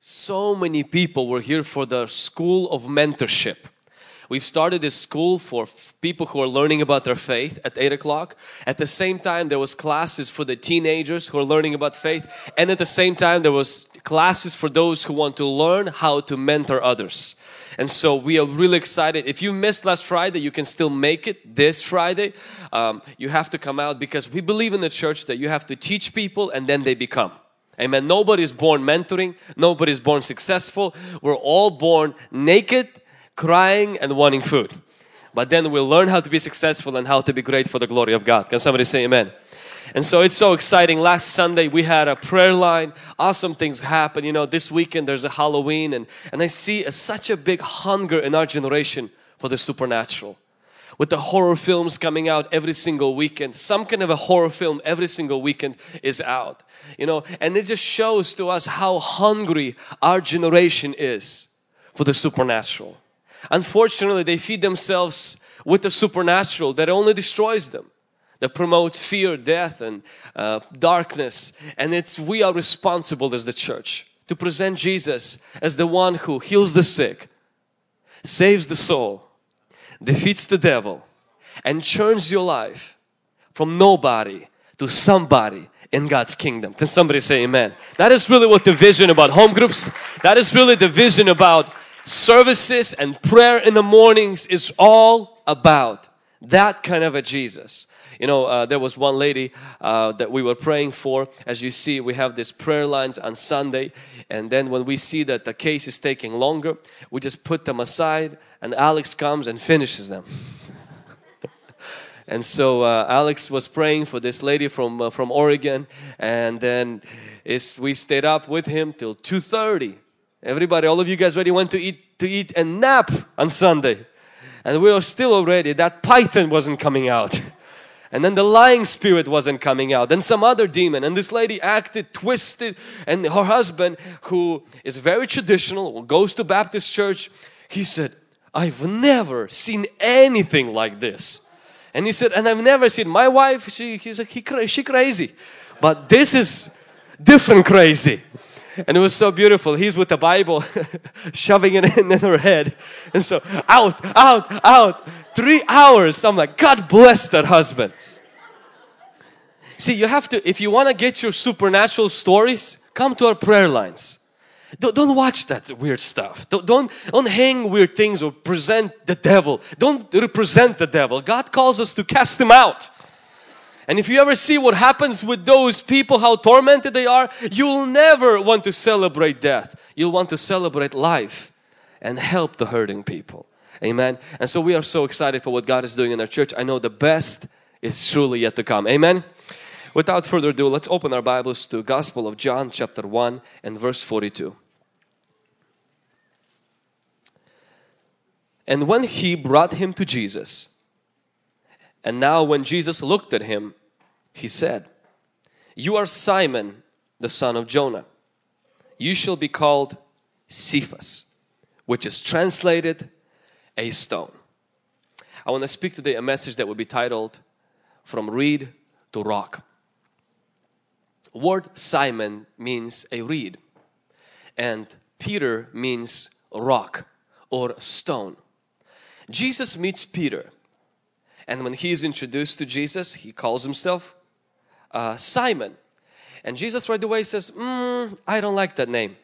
So many people were here for the School of Mentorship. We've started this school for people who are learning about their faith at 8 o'clock. At the same time, there was classes for the teenagers who are learning about faith. And at the same time, there was classes for those who want to learn how to mentor others. And so we are really excited. If you missed last Friday, you can still make it this Friday. Um, you have to come out because we believe in the church that you have to teach people and then they become. Amen. Nobody is born mentoring. Nobody is born successful. We're all born naked crying and wanting food. But then we'll learn how to be successful and how to be great for the glory of God. Can somebody say amen? And so it's so exciting. Last Sunday we had a prayer line. Awesome things happen. You know, this weekend there's a Halloween and, and I see a, such a big hunger in our generation for the supernatural. With the horror films coming out every single weekend, some kind of a horror film every single weekend is out. You know, and it just shows to us how hungry our generation is for the supernatural. Unfortunately, they feed themselves with the supernatural that only destroys them, that promotes fear, death and uh, darkness. And it's we are responsible as the church to present Jesus as the one who heals the sick, saves the soul, defeats the devil and turns your life from nobody to somebody in God's kingdom. Can somebody say amen? That is really what the vision about home groups, that is really the vision about services and prayer in the mornings is all about that kind of a Jesus. You know, uh, there was one lady uh, that we were praying for. As you see, we have these prayer lines on Sunday. And then when we see that the case is taking longer, we just put them aside and Alex comes and finishes them. and so uh, Alex was praying for this lady from, uh, from Oregon. And then we stayed up with him till 2.30 Everybody, all of you guys ready went to eat to eat a nap on Sunday. And we were still already, that python wasn't coming out. And then the lying spirit wasn't coming out. Then some other demon. And this lady acted twisted. And her husband, who is very traditional, goes to Baptist church, he said, I've never seen anything like this. And he said, and I've never seen my wife, she, he's like, he, she crazy. But this is different crazy and it was so beautiful. He's with the Bible, shoving it in, in her head. And so, out, out, out. Three hours. I'm like, God bless that husband. See, you have to, if you want to get your supernatural stories, come to our prayer lines. Don't, don't watch that weird stuff. Don't, don't, don't hang weird things or present the devil. Don't represent the devil. God calls us to cast him out. And if you ever see what happens with those people, how tormented they are, you'll never want to celebrate death. You'll want to celebrate life and help the hurting people. Amen. And so we are so excited for what God is doing in our church. I know the best is truly yet to come. Amen. Without further ado, let's open our Bibles to Gospel of John chapter 1 and verse 42. And when he brought him to Jesus, and now when Jesus looked at him, he said, You are Simon, the son of Jonah. You shall be called Cephas, which is translated a stone. I want to speak today a message that will be titled From Reed to Rock. Word Simon means a reed and Peter means rock or stone. Jesus meets Peter and when he is introduced to Jesus he calls himself uh, Simon. And Jesus right away says, mm, I don't like that name.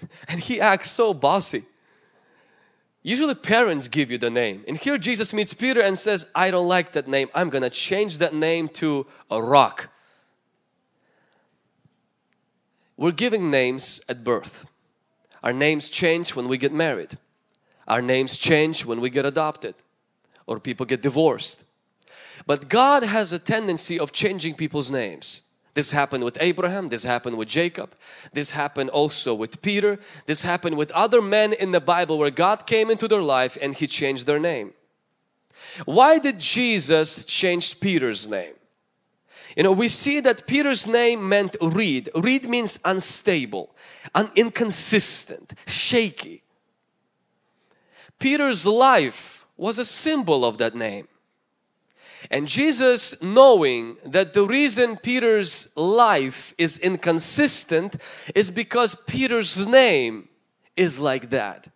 And he acts so bossy. Usually parents give you the name. And here Jesus meets Peter and says, I don't like that name. I'm going to change that name to a rock. We're giving names at birth. Our names change when we get married. Our names change when we get adopted or people get divorced. But God has a tendency of changing people's names. This happened with Abraham, this happened with Jacob, this happened also with Peter, this happened with other men in the Bible where God came into their life and He changed their name. Why did Jesus change Peter's name? You know, we see that Peter's name meant reed. Reed means unstable, un inconsistent, shaky. Peter's life was a symbol of that name. And Jesus, knowing that the reason Peter's life is inconsistent is because Peter's name is like that.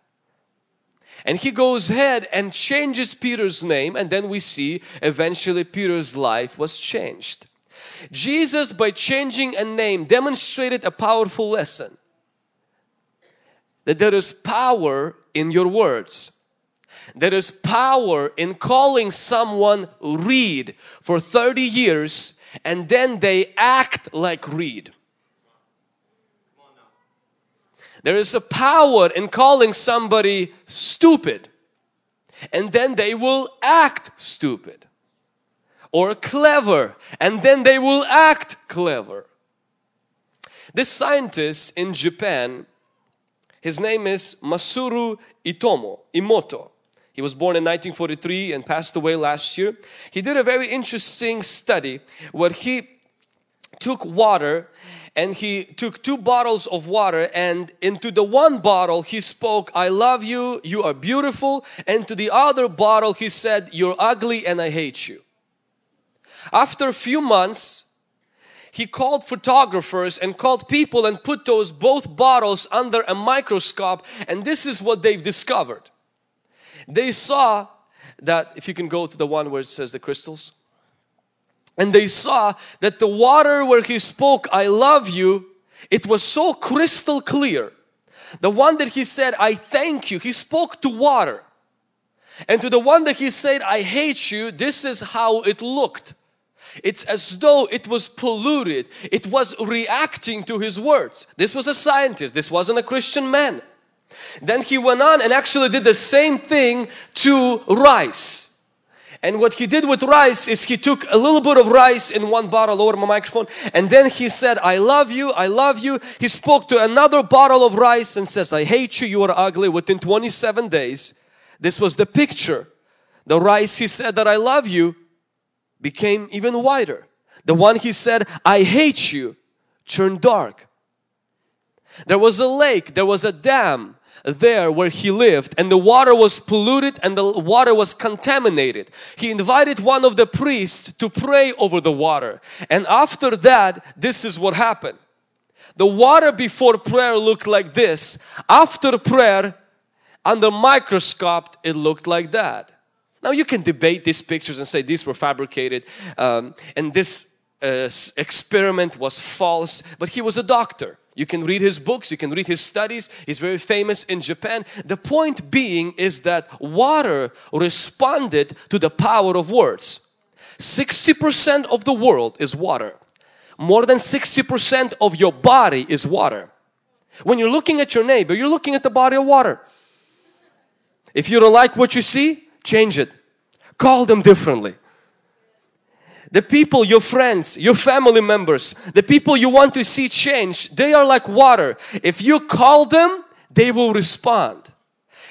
And he goes ahead and changes Peter's name, and then we see eventually Peter's life was changed. Jesus, by changing a name, demonstrated a powerful lesson that there is power in your words. There is power in calling someone Reed for 30 years and then they act like Reed. There is a power in calling somebody stupid and then they will act stupid or clever and then they will act clever. This scientist in Japan, his name is Masaru Itomo, Imoto. He was born in 1943 and passed away last year. He did a very interesting study where he took water and he took two bottles of water and into the one bottle he spoke I love you you are beautiful and to the other bottle he said you're ugly and I hate you after a few months he called photographers and called people and put those both bottles under a microscope and this is what they've discovered they saw that if you can go to the one where it says the crystals. And they saw that the water where he spoke I love you it was so crystal clear. The one that he said I thank you he spoke to water. And to the one that he said I hate you this is how it looked. It's as though it was polluted. It was reacting to his words. This was a scientist. This wasn't a Christian man then he went on and actually did the same thing to rice and what he did with rice is he took a little bit of rice in one bottle over my microphone and then he said, I love you, I love you. He spoke to another bottle of rice and says, I hate you, you are ugly. Within 27 days, this was the picture. The rice he said that I love you became even whiter. The one he said, I hate you turned dark. There was a lake, there was a dam there where he lived and the water was polluted and the water was contaminated. He invited one of the priests to pray over the water and after that this is what happened. The water before prayer looked like this. After prayer under microscope it looked like that. Now you can debate these pictures and say these were fabricated um, and this uh, experiment was false but he was a doctor you can read his books, you can read his studies. He's very famous in Japan. The point being is that water responded to the power of words. 60% of the world is water. More than 60% of your body is water. When you're looking at your neighbor, you're looking at the body of water. If you don't like what you see, change it. Call them differently the people, your friends, your family members, the people you want to see change, they are like water. If you call them, they will respond.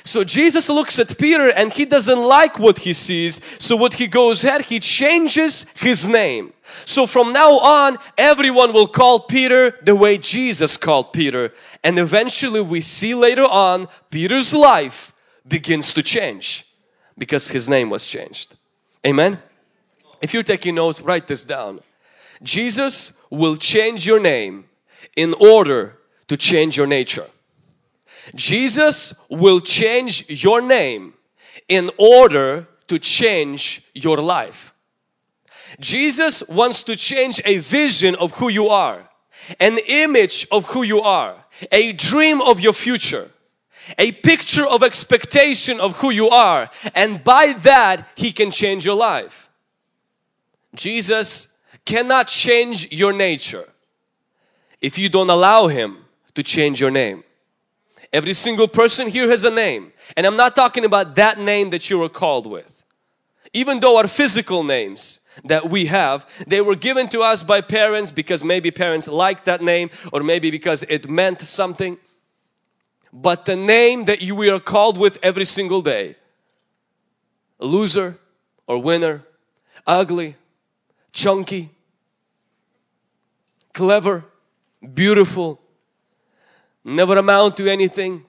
So Jesus looks at Peter and he doesn't like what he sees. So what he goes ahead, he changes his name. So from now on, everyone will call Peter the way Jesus called Peter. And eventually we see later on, Peter's life begins to change because his name was changed. Amen. If you're taking notes, write this down. Jesus will change your name in order to change your nature. Jesus will change your name in order to change your life. Jesus wants to change a vision of who you are, an image of who you are, a dream of your future, a picture of expectation of who you are and by that He can change your life. Jesus cannot change your nature if you don't allow Him to change your name. Every single person here has a name and I'm not talking about that name that you were called with. Even though our physical names that we have, they were given to us by parents because maybe parents liked that name or maybe because it meant something. But the name that you we are called with every single day, loser or winner, ugly, chunky, clever, beautiful, never amount to anything.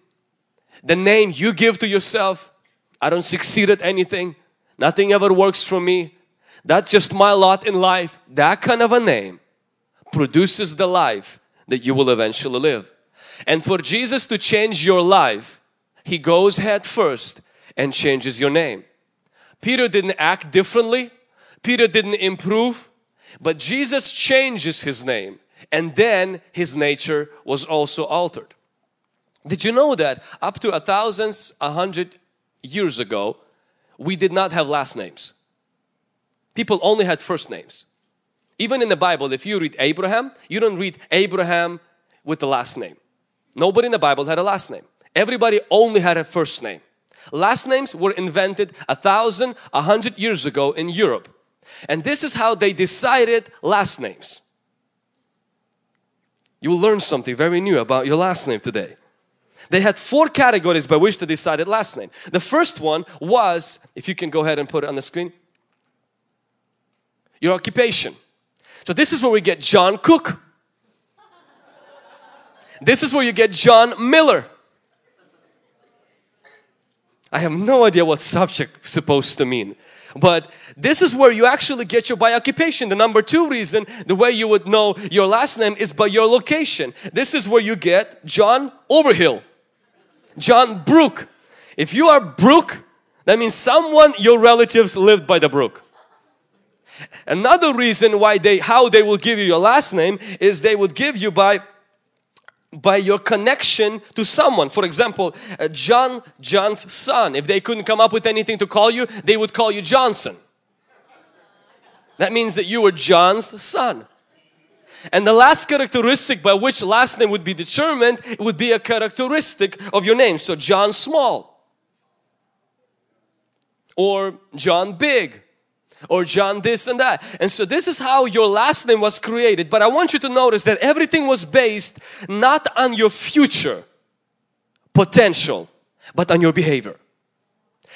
The name you give to yourself, I don't succeed at anything, nothing ever works for me. That's just my lot in life. That kind of a name produces the life that you will eventually live. And for Jesus to change your life, He goes head first and changes your name. Peter didn't act differently. Peter didn't improve. But Jesus changes his name and then his nature was also altered. Did you know that up to a thousand, a hundred years ago, we did not have last names. People only had first names. Even in the Bible, if you read Abraham, you don't read Abraham with the last name. Nobody in the Bible had a last name. Everybody only had a first name. Last names were invented a thousand, a hundred years ago in Europe. And this is how they decided last names. You will learn something very new about your last name today. They had four categories by which they decided last name. The first one was, if you can go ahead and put it on the screen, your occupation. So this is where we get John Cook. This is where you get John Miller. I have no idea what subject supposed to mean. But this is where you actually get your by occupation. The number two reason, the way you would know your last name is by your location. This is where you get John Overhill, John Brook. If you are Brook, that means someone, your relatives lived by the brook. Another reason why they, how they will give you your last name is they would give you by by your connection to someone. For example, uh, John, John's son. If they couldn't come up with anything to call you, they would call you Johnson. That means that you were John's son. And the last characteristic by which last name would be determined, would be a characteristic of your name. So John Small or John Big or John this and that. And so this is how your last name was created. But I want you to notice that everything was based not on your future potential, but on your behavior.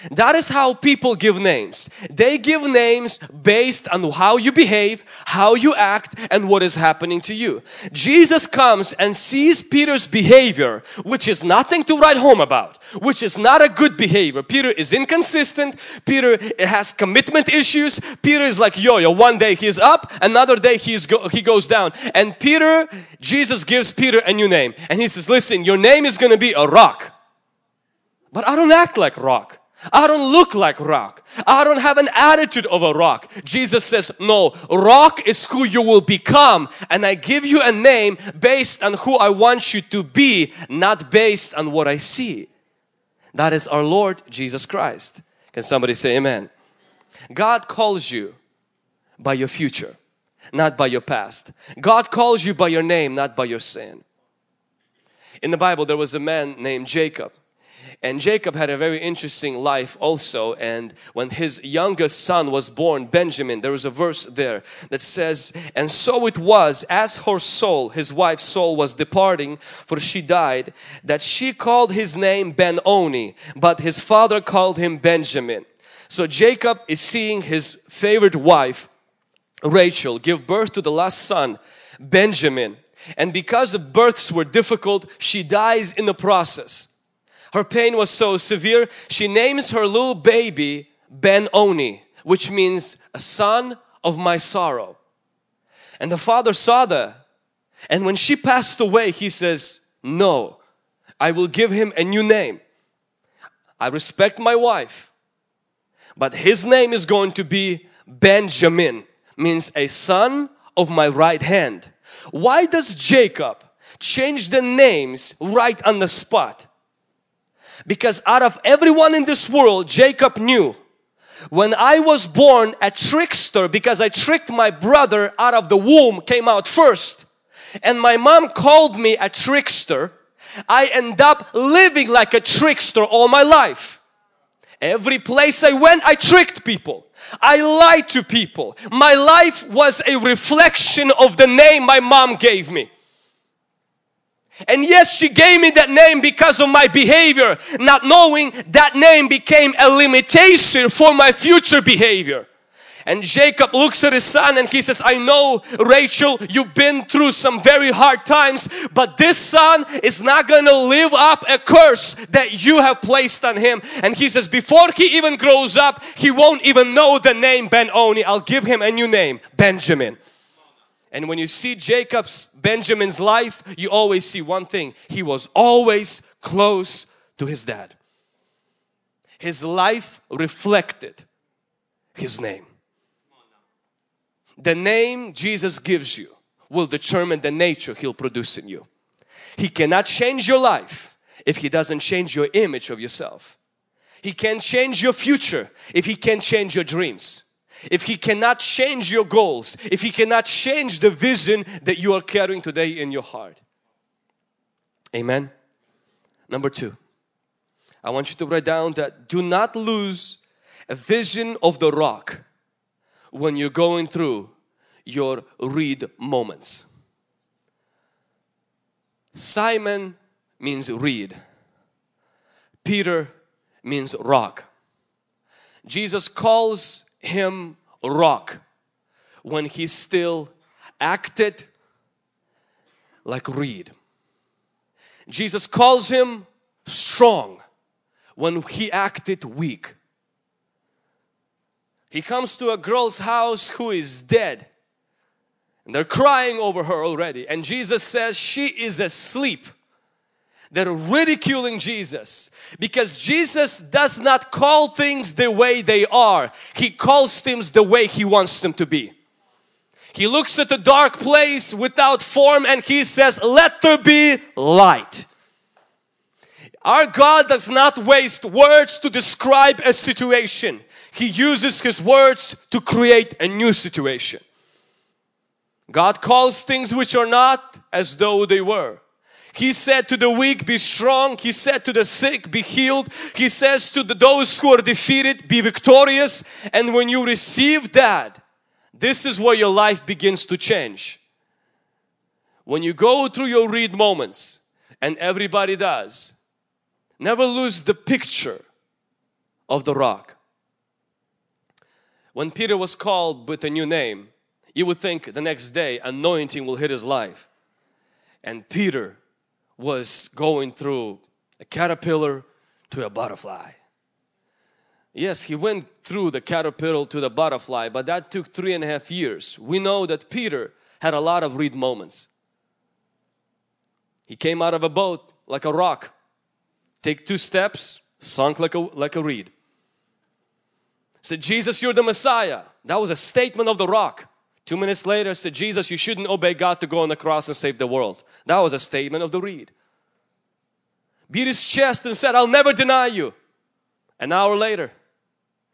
That is how people give names. They give names based on how you behave, how you act, and what is happening to you. Jesus comes and sees Peter's behavior, which is nothing to write home about, which is not a good behavior. Peter is inconsistent. Peter has commitment issues. Peter is like yo-yo. One day he's up, another day he's go he goes down. And Peter, Jesus gives Peter a new name. And he says, listen, your name is going to be a rock. But I don't act like rock. I don't look like rock. I don't have an attitude of a rock. Jesus says, no, rock is who you will become and I give you a name based on who I want you to be, not based on what I see. That is our Lord Jesus Christ. Can somebody say amen? God calls you by your future, not by your past. God calls you by your name, not by your sin. In the Bible, there was a man named Jacob and Jacob had a very interesting life also and when his youngest son was born, Benjamin, there was a verse there that says, And so it was as her soul, his wife's soul was departing for she died, that she called his name Ben-Oni, but his father called him Benjamin. So Jacob is seeing his favorite wife, Rachel, give birth to the last son, Benjamin. And because the births were difficult, she dies in the process. Her pain was so severe, she names her little baby Ben-Oni, which means a son of my sorrow. And the father saw that. And when she passed away, he says, no, I will give him a new name. I respect my wife, but his name is going to be Benjamin, means a son of my right hand. Why does Jacob change the names right on the spot? Because out of everyone in this world, Jacob knew when I was born a trickster because I tricked my brother out of the womb came out first. And my mom called me a trickster. I end up living like a trickster all my life. Every place I went I tricked people. I lied to people. My life was a reflection of the name my mom gave me and yes, she gave me that name because of my behavior, not knowing that name became a limitation for my future behavior. And Jacob looks at his son and he says, I know Rachel, you've been through some very hard times, but this son is not going to live up a curse that you have placed on him. And he says, before he even grows up, he won't even know the name Ben-Oni. I'll give him a new name, Benjamin. And when you see Jacob's, Benjamin's life, you always see one thing. He was always close to his dad. His life reflected his name. The name Jesus gives you will determine the nature He'll produce in you. He cannot change your life if He doesn't change your image of yourself. He can't change your future if He can't change your dreams. If He cannot change your goals, if He cannot change the vision that you are carrying today in your heart. Amen. Number two, I want you to write down that do not lose a vision of the rock when you're going through your reed moments. Simon means reed. Peter means rock. Jesus calls him rock when he still acted like reed. Jesus calls him strong when he acted weak. He comes to a girl's house who is dead. And they're crying over her already. And Jesus says she is asleep. They're ridiculing Jesus because Jesus does not call things the way they are. He calls things the way He wants them to be. He looks at the dark place without form and He says, let there be light. Our God does not waste words to describe a situation. He uses His words to create a new situation. God calls things which are not as though they were. He said to the weak, be strong. He said to the sick, be healed. He says to the, those who are defeated, be victorious. And when you receive that, this is where your life begins to change. When you go through your reed moments, and everybody does, never lose the picture of the rock. When Peter was called with a new name, you would think the next day anointing will hit his life. And Peter was going through a caterpillar to a butterfly. Yes, he went through the caterpillar to the butterfly, but that took three and a half years. We know that Peter had a lot of reed moments. He came out of a boat like a rock, take two steps, sunk like a, like a reed said, Jesus, you're the Messiah. That was a statement of the rock. Two minutes later said, Jesus, you shouldn't obey God to go on the cross and save the world. That was a statement of the reed. Beat his chest and said, I'll never deny you. An hour later,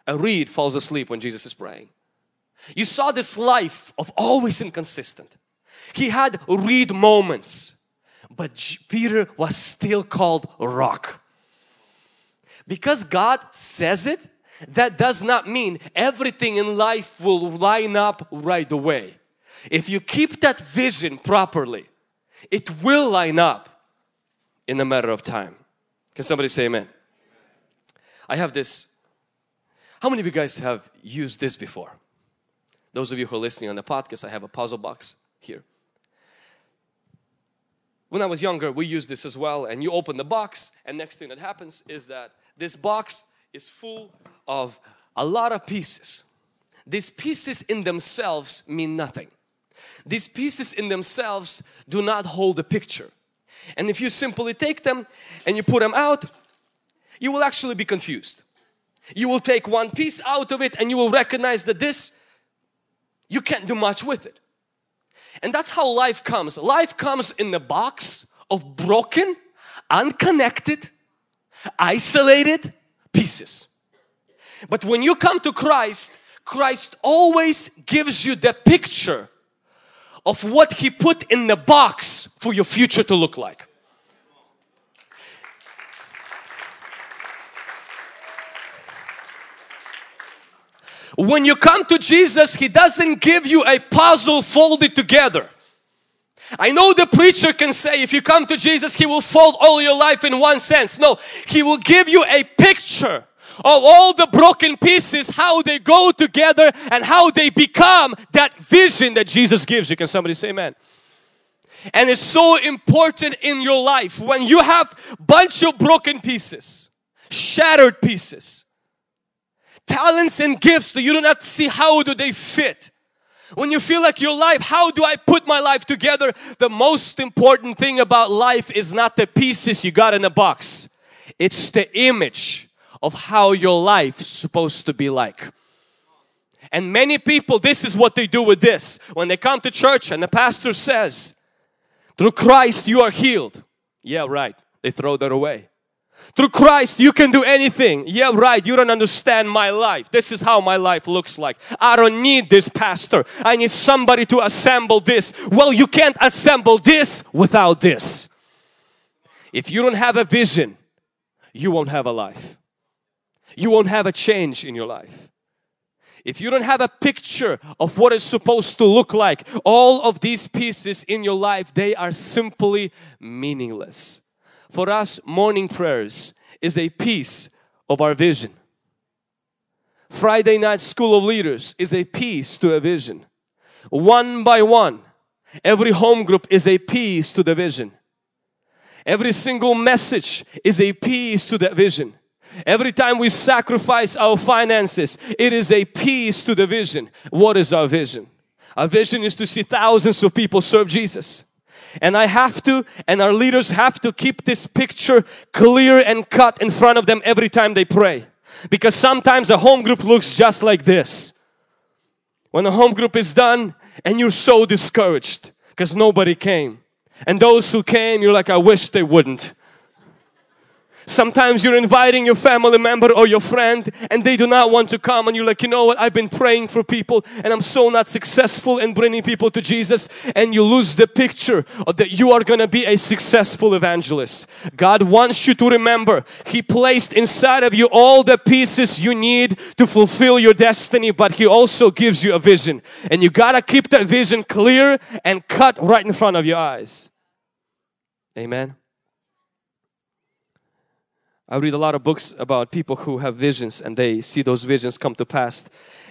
a reed falls asleep when Jesus is praying. You saw this life of always inconsistent. He had reed moments, but Peter was still called rock. Because God says it, that does not mean everything in life will line up right away. If you keep that vision properly, it will line up in a matter of time. Can somebody say amen? I have this. How many of you guys have used this before? Those of you who are listening on the podcast, I have a puzzle box here. When I was younger, we used this as well and you open the box and next thing that happens is that this box is full of a lot of pieces. These pieces in themselves mean nothing. These pieces in themselves do not hold a picture. And if you simply take them and you put them out, you will actually be confused. You will take one piece out of it and you will recognize that this, you can't do much with it. And that's how life comes. Life comes in the box of broken, unconnected, isolated pieces. But when you come to Christ, Christ always gives you the picture of what He put in the box for your future to look like. When you come to Jesus, He doesn't give you a puzzle folded together. I know the preacher can say if you come to Jesus, He will fold all your life in one sense. No, He will give you a picture of all the broken pieces, how they go together and how they become that vision that Jesus gives you. Can somebody say amen? And it's so important in your life when you have bunch of broken pieces, shattered pieces, talents and gifts that you do not see how do they fit. When you feel like your life, how do I put my life together? The most important thing about life is not the pieces you got in a box. It's the image of how your life is supposed to be like. And many people, this is what they do with this. When they come to church and the pastor says, through Christ you are healed. Yeah, right. They throw that away. Through Christ you can do anything. Yeah, right. You don't understand my life. This is how my life looks like. I don't need this pastor. I need somebody to assemble this. Well, you can't assemble this without this. If you don't have a vision, you won't have a life. You won't have a change in your life. If you don't have a picture of what it's supposed to look like, all of these pieces in your life, they are simply meaningless. For us, morning prayers is a piece of our vision. Friday night school of leaders is a piece to a vision. One by one, every home group is a piece to the vision. Every single message is a piece to that vision. Every time we sacrifice our finances, it is a piece to the vision. What is our vision? Our vision is to see thousands of people serve Jesus. And I have to, and our leaders have to keep this picture clear and cut in front of them every time they pray. Because sometimes the home group looks just like this. When the home group is done and you're so discouraged because nobody came. And those who came, you're like, I wish they wouldn't. Sometimes you're inviting your family member or your friend and they do not want to come and you're like, you know what, I've been praying for people and I'm so not successful in bringing people to Jesus and you lose the picture that you are going to be a successful evangelist. God wants you to remember He placed inside of you all the pieces you need to fulfill your destiny but He also gives you a vision and you got to keep that vision clear and cut right in front of your eyes. Amen. I read a lot of books about people who have visions and they see those visions come to pass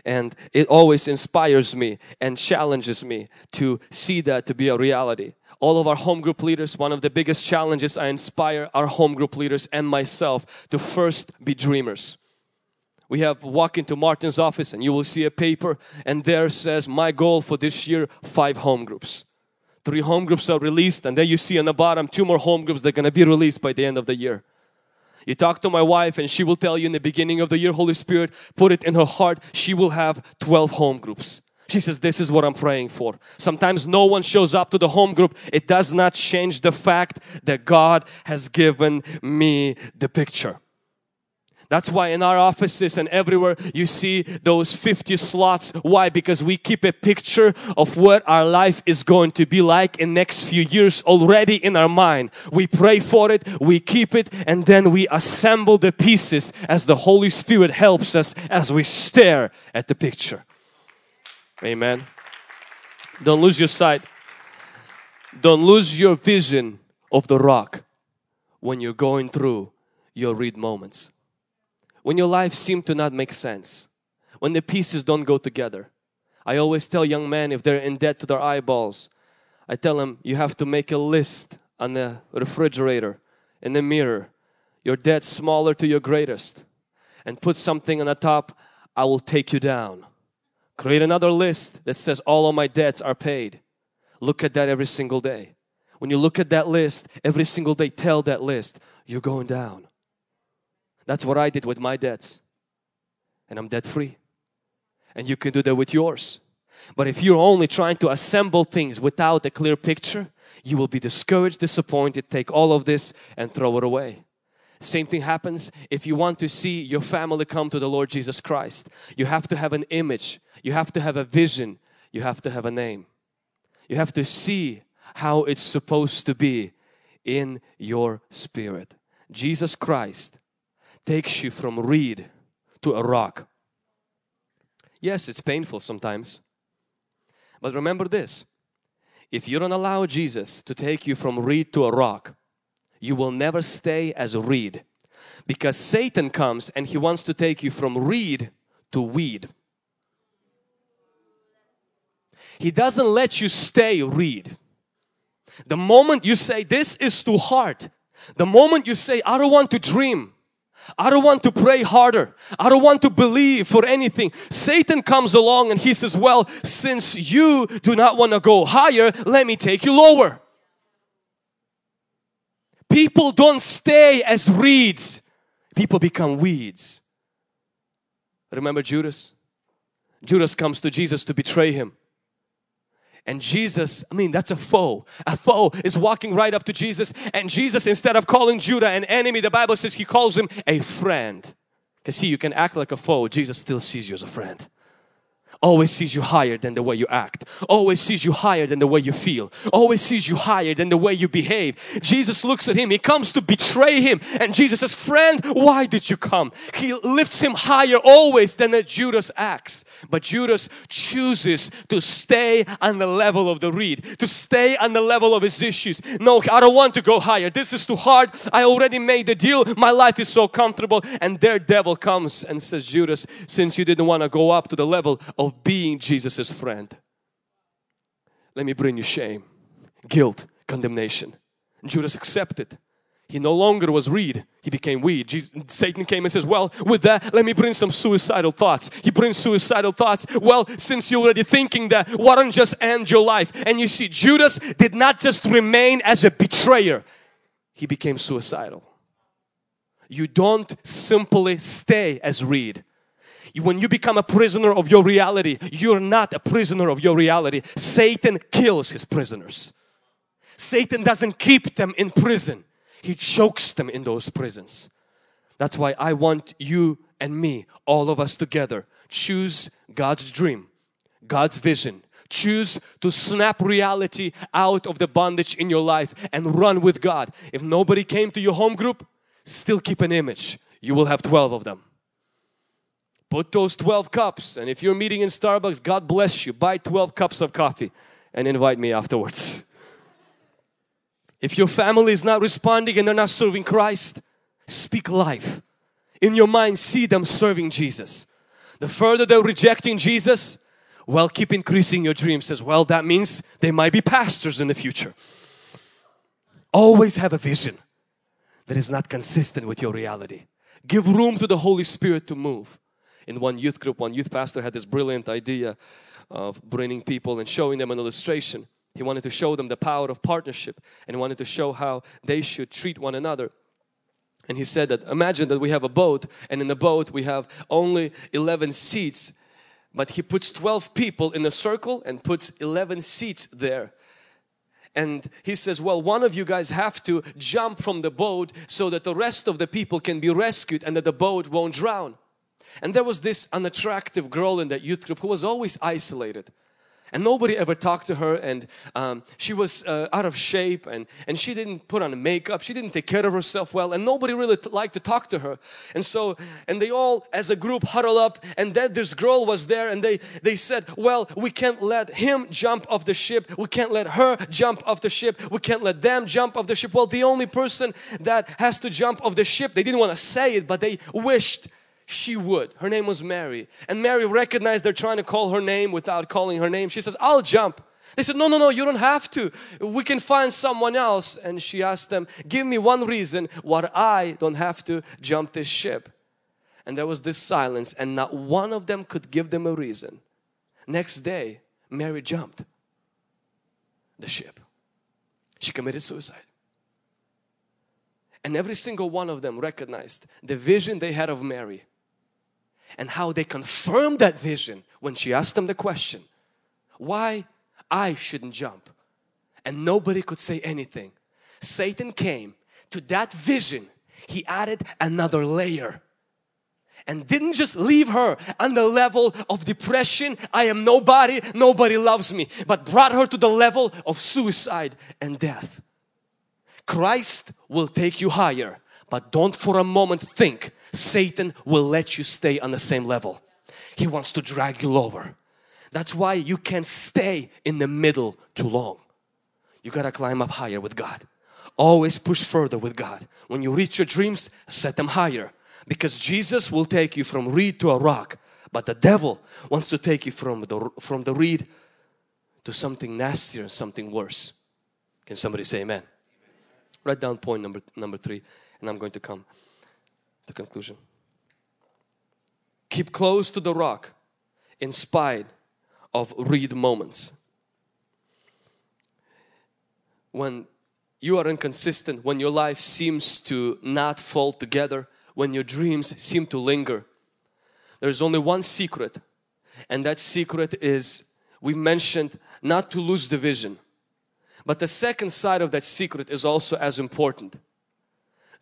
and it always inspires me and challenges me to see that to be a reality. All of our home group leaders, one of the biggest challenges I inspire our home group leaders and myself to first be dreamers. We have walk into Martin's office and you will see a paper and there says my goal for this year five home groups. Three home groups are released and then you see on the bottom two more home groups that are going to be released by the end of the year. You talk to my wife and she will tell you in the beginning of the year, Holy Spirit, put it in her heart, she will have 12 home groups. She says, this is what I'm praying for. Sometimes no one shows up to the home group. It does not change the fact that God has given me the picture. That's why in our offices and everywhere you see those 50 slots. Why? Because we keep a picture of what our life is going to be like in next few years already in our mind. We pray for it, we keep it and then we assemble the pieces as the Holy Spirit helps us as we stare at the picture. Amen. Don't lose your sight. Don't lose your vision of the rock when you're going through your reed moments when your life seems to not make sense, when the pieces don't go together. I always tell young men if they're in debt to their eyeballs, I tell them you have to make a list on the refrigerator, in the mirror, your debt smaller to your greatest and put something on the top, I will take you down. Create another list that says all of my debts are paid. Look at that every single day. When you look at that list, every single day tell that list, you're going down. That's what I did with my debts. And I'm debt free. And you can do that with yours. But if you're only trying to assemble things without a clear picture, you will be discouraged, disappointed, take all of this and throw it away. Same thing happens if you want to see your family come to the Lord Jesus Christ. You have to have an image, you have to have a vision, you have to have a name. You have to see how it's supposed to be in your spirit. Jesus Christ takes you from reed to a rock. Yes, it's painful sometimes. But remember this, if you don't allow Jesus to take you from reed to a rock, you will never stay as a reed Because Satan comes and he wants to take you from reed to weed. He doesn't let you stay reed. The moment you say this is too hard, the moment you say I don't want to dream, I don't want to pray harder. I don't want to believe for anything. Satan comes along and he says, well, since you do not want to go higher, let me take you lower. People don't stay as reeds. People become weeds. Remember Judas? Judas comes to Jesus to betray him. And Jesus, I mean, that's a foe. A foe is walking right up to Jesus. And Jesus, instead of calling Judah an enemy, the Bible says he calls him a friend. Because see, you can act like a foe, Jesus still sees you as a friend always sees you higher than the way you act. Always sees you higher than the way you feel. Always sees you higher than the way you behave. Jesus looks at him. He comes to betray him. And Jesus says friend why did you come? He lifts him higher always than that Judas acts. But Judas chooses to stay on the level of the reed to stay on the level of his issues. No I don't want to go higher. This is too hard. I already made the deal. My life is so comfortable. And their devil comes and says Judas since you didn't want to go up to the level of of being Jesus's friend. Let me bring you shame, guilt, condemnation. Judas accepted. He no longer was reed, he became weed. Jesus, Satan came and says, well, with that, let me bring some suicidal thoughts. He brings suicidal thoughts. Well, since you're already thinking that, why don't just end your life? And you see, Judas did not just remain as a betrayer, he became suicidal. You don't simply stay as reed when you become a prisoner of your reality, you're not a prisoner of your reality. Satan kills his prisoners. Satan doesn't keep them in prison. He chokes them in those prisons. That's why I want you and me, all of us together, choose God's dream, God's vision. Choose to snap reality out of the bondage in your life and run with God. If nobody came to your home group, still keep an image. You will have 12 of them. Put those 12 cups and if you're meeting in Starbucks, God bless you. Buy 12 cups of coffee and invite me afterwards. if your family is not responding and they're not serving Christ, speak life. In your mind, see them serving Jesus. The further they're rejecting Jesus, well, keep increasing your dreams as well. That means they might be pastors in the future. Always have a vision that is not consistent with your reality. Give room to the Holy Spirit to move in one youth group, one youth pastor had this brilliant idea of bringing people and showing them an illustration. He wanted to show them the power of partnership and wanted to show how they should treat one another. And he said that imagine that we have a boat and in the boat we have only 11 seats but he puts 12 people in a circle and puts 11 seats there and he says well one of you guys have to jump from the boat so that the rest of the people can be rescued and that the boat won't drown and there was this unattractive girl in that youth group who was always isolated. And nobody ever talked to her and um, she was uh, out of shape and, and she didn't put on makeup. She didn't take care of herself well and nobody really liked to talk to her. And so, and they all as a group huddle up and then this girl was there and they, they said, well, we can't let him jump off the ship. We can't let her jump off the ship. We can't let them jump off the ship. Well, the only person that has to jump off the ship, they didn't want to say it, but they wished she would. Her name was Mary. And Mary recognized they're trying to call her name without calling her name. She says, I'll jump. They said, no, no, no, you don't have to. We can find someone else. And she asked them, give me one reason why I don't have to jump this ship. And there was this silence and not one of them could give them a reason. Next day, Mary jumped the ship. She committed suicide. And every single one of them recognized the vision they had of Mary and how they confirmed that vision when she asked them the question why I shouldn't jump. And nobody could say anything. Satan came to that vision. He added another layer and didn't just leave her on the level of depression. I am nobody. Nobody loves me. But brought her to the level of suicide and death. Christ will take you higher. But don't for a moment think Satan will let you stay on the same level. He wants to drag you lower. That's why you can't stay in the middle too long. You gotta climb up higher with God. always push further with God. When you reach your dreams, set them higher because Jesus will take you from reed to a rock but the devil wants to take you from the, from the reed to something nastier and something worse. Can somebody say amen? amen? Write down point number, number three and I'm going to come to conclusion. Keep close to the rock in spite of reed moments. When you are inconsistent, when your life seems to not fall together, when your dreams seem to linger, there's only one secret and that secret is we mentioned not to lose the vision. But the second side of that secret is also as important.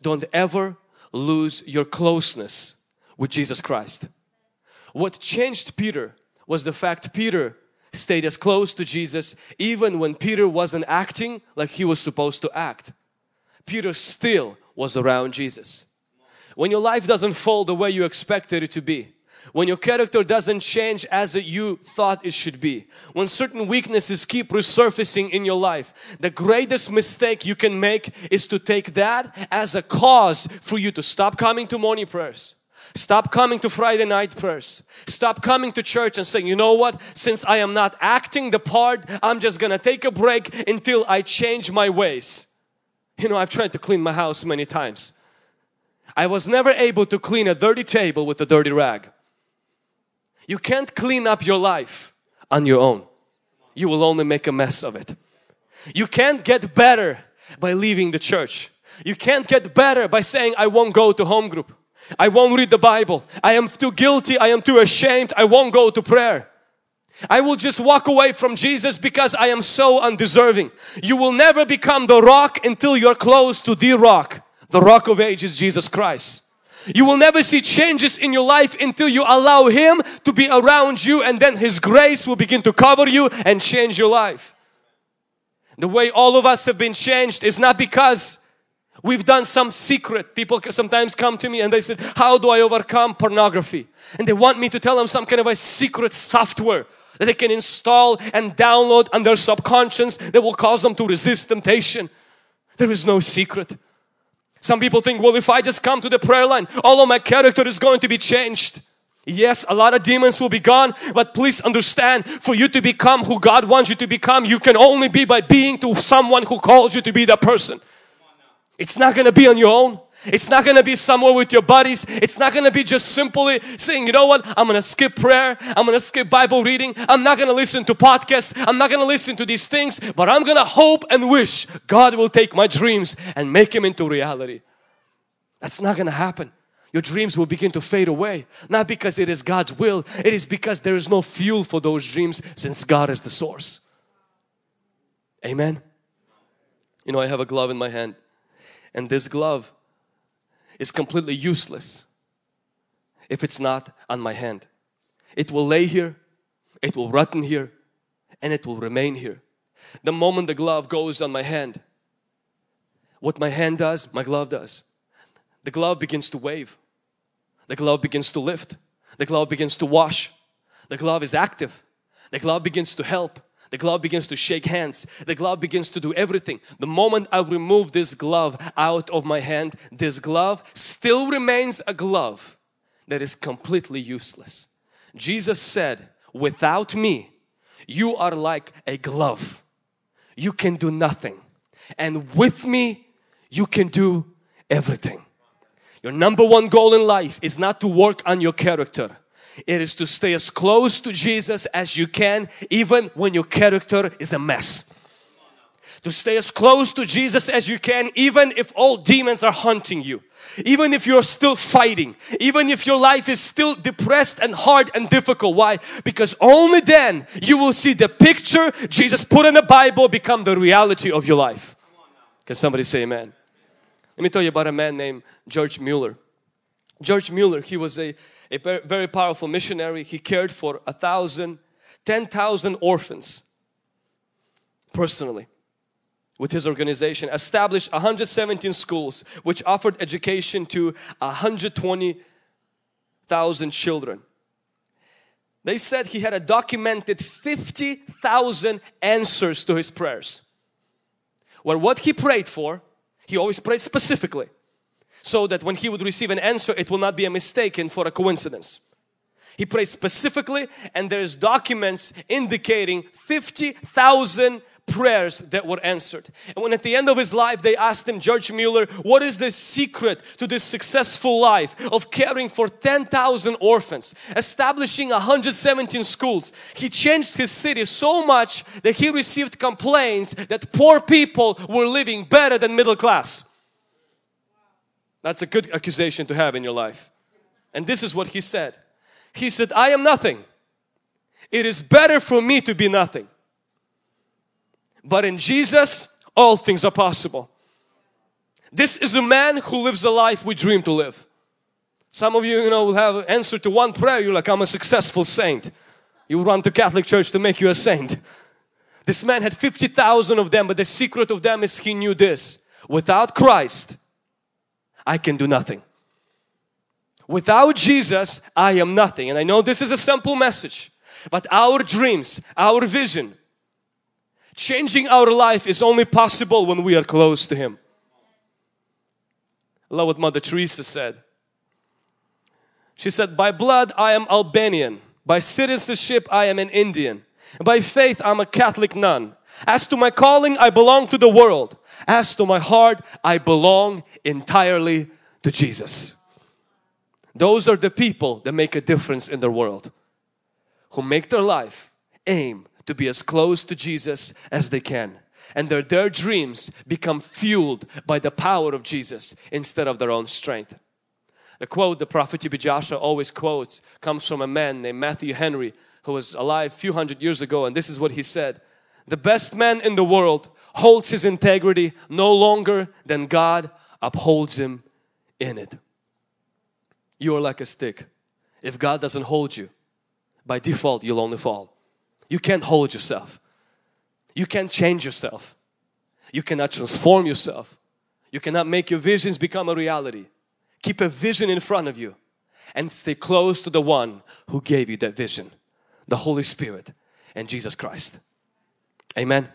Don't ever lose your closeness with Jesus Christ. What changed Peter was the fact Peter stayed as close to Jesus even when Peter wasn't acting like he was supposed to act. Peter still was around Jesus. When your life doesn't fall the way you expected it to be, when your character doesn't change as you thought it should be, when certain weaknesses keep resurfacing in your life, the greatest mistake you can make is to take that as a cause for you to stop coming to morning prayers. Stop coming to Friday night prayers. Stop coming to church and saying, you know what, since I am not acting the part, I'm just gonna take a break until I change my ways. You know, I've tried to clean my house many times. I was never able to clean a dirty table with a dirty rag. You can't clean up your life on your own. You will only make a mess of it. You can't get better by leaving the church. You can't get better by saying, I won't go to home group. I won't read the Bible. I am too guilty. I am too ashamed. I won't go to prayer. I will just walk away from Jesus because I am so undeserving. You will never become the rock until you're close to the rock. The rock of ages, Jesus Christ. You will never see changes in your life until you allow Him to be around you and then His grace will begin to cover you and change your life. The way all of us have been changed is not because we've done some secret. People sometimes come to me and they say, how do I overcome pornography? And they want me to tell them some kind of a secret software that they can install and download on their subconscious that will cause them to resist temptation. There is no secret. Some people think, well, if I just come to the prayer line, all of my character is going to be changed. Yes, a lot of demons will be gone, but please understand, for you to become who God wants you to become, you can only be by being to someone who calls you to be that person. It's not going to be on your own. It's not going to be somewhere with your buddies. It's not going to be just simply saying, you know what, I'm going to skip prayer. I'm going to skip Bible reading. I'm not going to listen to podcasts. I'm not going to listen to these things, but I'm going to hope and wish God will take my dreams and make them into reality. That's not going to happen. Your dreams will begin to fade away. Not because it is God's will. It is because there is no fuel for those dreams since God is the source. Amen. You know, I have a glove in my hand and this glove is completely useless if it's not on my hand. It will lay here, it will rotten here, and it will remain here. The moment the glove goes on my hand, what my hand does, my glove does. The glove begins to wave. The glove begins to lift. The glove begins to wash. The glove is active. The glove begins to help. The glove begins to shake hands. The glove begins to do everything. The moment I remove this glove out of my hand, this glove still remains a glove that is completely useless. Jesus said, without me, you are like a glove. You can do nothing. And with me, you can do everything. Your number one goal in life is not to work on your character it is to stay as close to Jesus as you can even when your character is a mess. To stay as close to Jesus as you can even if all demons are hunting you. Even if you're still fighting, even if your life is still depressed and hard and difficult. Why? Because only then you will see the picture Jesus put in the Bible become the reality of your life. Can somebody say amen? Let me tell you about a man named George Mueller. George Mueller, he was a a very powerful missionary. He cared for a thousand, ten thousand orphans personally with his organization, established 117 schools which offered education to 120,000 children. They said he had a documented 50,000 answers to his prayers. Where what he prayed for, He always prayed specifically so that when he would receive an answer it will not be a mistake and for a coincidence. He prayed specifically and there's documents indicating 50,000 prayers that were answered. And when at the end of his life they asked him, George Mueller, what is the secret to this successful life of caring for 10,000 orphans, establishing 117 schools? He changed his city so much that he received complaints that poor people were living better than middle class. That's a good accusation to have in your life. And this is what he said. He said, I am nothing. It is better for me to be nothing but in Jesus, all things are possible. This is a man who lives a life we dream to live. Some of you, you know, will have an answer to one prayer. You're like, I'm a successful saint. You run to Catholic Church to make you a saint. This man had 50,000 of them, but the secret of them is he knew this. Without Christ, I can do nothing. Without Jesus, I am nothing. And I know this is a simple message, but our dreams, our vision, Changing our life is only possible when we are close to Him. I love what Mother Teresa said. She said, by blood I am Albanian, by citizenship I am an Indian, by faith I'm a Catholic nun. As to my calling I belong to the world. As to my heart I belong entirely to Jesus. Those are the people that make a difference in the world. Who make their life aim to be as close to Jesus as they can and their, their dreams become fueled by the power of Jesus instead of their own strength. The quote the prophet T.B. Joshua always quotes comes from a man named Matthew Henry who was alive a few hundred years ago and this is what he said. The best man in the world holds his integrity no longer than God upholds him in it. You are like a stick. If God doesn't hold you, by default you'll only fall. You can't hold yourself. You can't change yourself. You cannot transform yourself. You cannot make your visions become a reality. Keep a vision in front of you and stay close to the one who gave you that vision, the Holy Spirit and Jesus Christ. Amen.